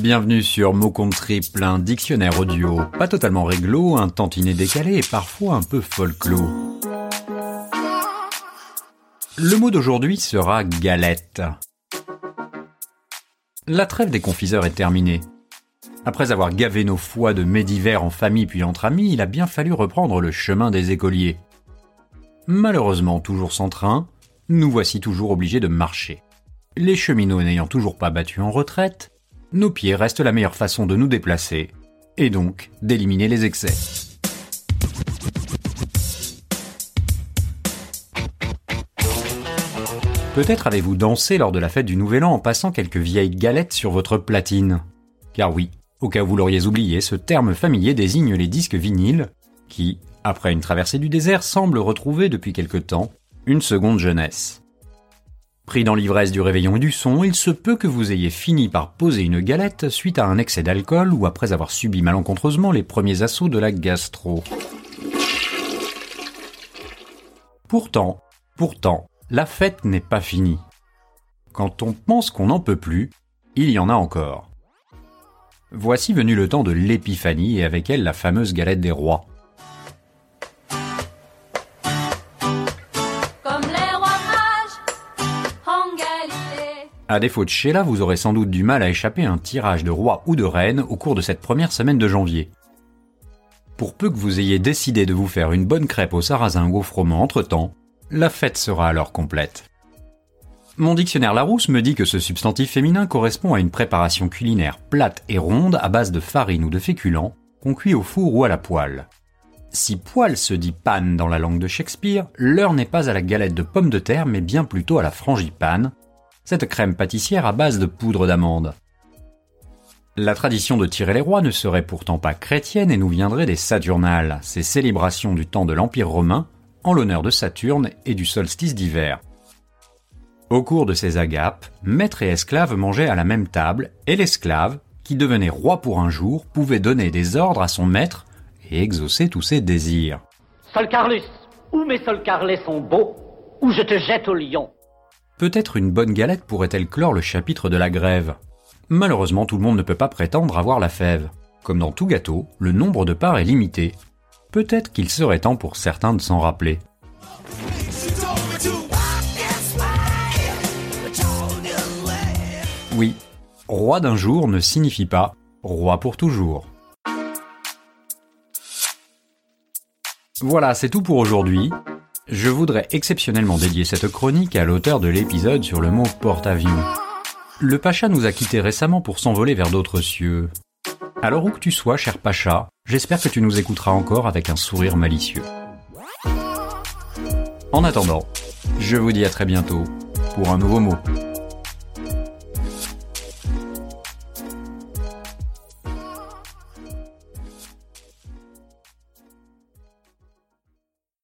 Bienvenue sur Mot Compte Triple, dictionnaire audio, pas totalement réglo, un tantinet décalé et parfois un peu folklore. Le mot d'aujourd'hui sera galette. La trêve des confiseurs est terminée. Après avoir gavé nos foies de mets d'hiver en famille puis entre amis, il a bien fallu reprendre le chemin des écoliers. Malheureusement toujours sans train, nous voici toujours obligés de marcher. Les cheminots n'ayant toujours pas battu en retraite, nos pieds restent la meilleure façon de nous déplacer, et donc d'éliminer les excès. Peut-être avez-vous dansé lors de la fête du Nouvel An en passant quelques vieilles galettes sur votre platine. Car oui, au cas où vous l'auriez oublié, ce terme familier désigne les disques vinyles qui, après une traversée du désert, semblent retrouver depuis quelque temps une seconde jeunesse. Pris dans l'ivresse du réveillon et du son, il se peut que vous ayez fini par poser une galette suite à un excès d'alcool ou après avoir subi malencontreusement les premiers assauts de la gastro. Pourtant, pourtant, la fête n'est pas finie. Quand on pense qu'on n'en peut plus, il y en a encore. Voici venu le temps de l'épiphanie et avec elle la fameuse galette des rois. À défaut de Sheila, vous aurez sans doute du mal à échapper à un tirage de roi ou de reine au cours de cette première semaine de janvier. Pour peu que vous ayez décidé de vous faire une bonne crêpe au sarrasin ou au froment entre-temps, la fête sera alors complète. Mon dictionnaire Larousse me dit que ce substantif féminin correspond à une préparation culinaire plate et ronde à base de farine ou de féculents, qu'on cuit au four ou à la poêle. Si poêle se dit panne dans la langue de Shakespeare, l'heure n'est pas à la galette de pommes de terre mais bien plutôt à la frangipane, cette crème pâtissière à base de poudre d'amande. La tradition de tirer les rois ne serait pourtant pas chrétienne et nous viendrait des Saturnales, ces célébrations du temps de l'Empire romain en l'honneur de Saturne et du solstice d'hiver. Au cours de ces agapes, maître et esclave mangeaient à la même table et l'esclave, qui devenait roi pour un jour, pouvait donner des ordres à son maître et exaucer tous ses désirs. Sol Carlus, où mes Sol Carlés sont beaux, ou je te jette au lion. Peut-être une bonne galette pourrait-elle clore le chapitre de la grève. Malheureusement, tout le monde ne peut pas prétendre avoir la fève. Comme dans tout gâteau, le nombre de parts est limité. Peut-être qu'il serait temps pour certains de s'en rappeler. Oui, roi d'un jour ne signifie pas roi pour toujours. Voilà, c'est tout pour aujourd'hui. Je voudrais exceptionnellement dédier cette chronique à l'auteur de l'épisode sur le mot porte-avions. Le Pacha nous a quittés récemment pour s'envoler vers d'autres cieux. Alors où que tu sois, cher Pacha, j'espère que tu nous écouteras encore avec un sourire malicieux. En attendant, je vous dis à très bientôt pour un nouveau mot.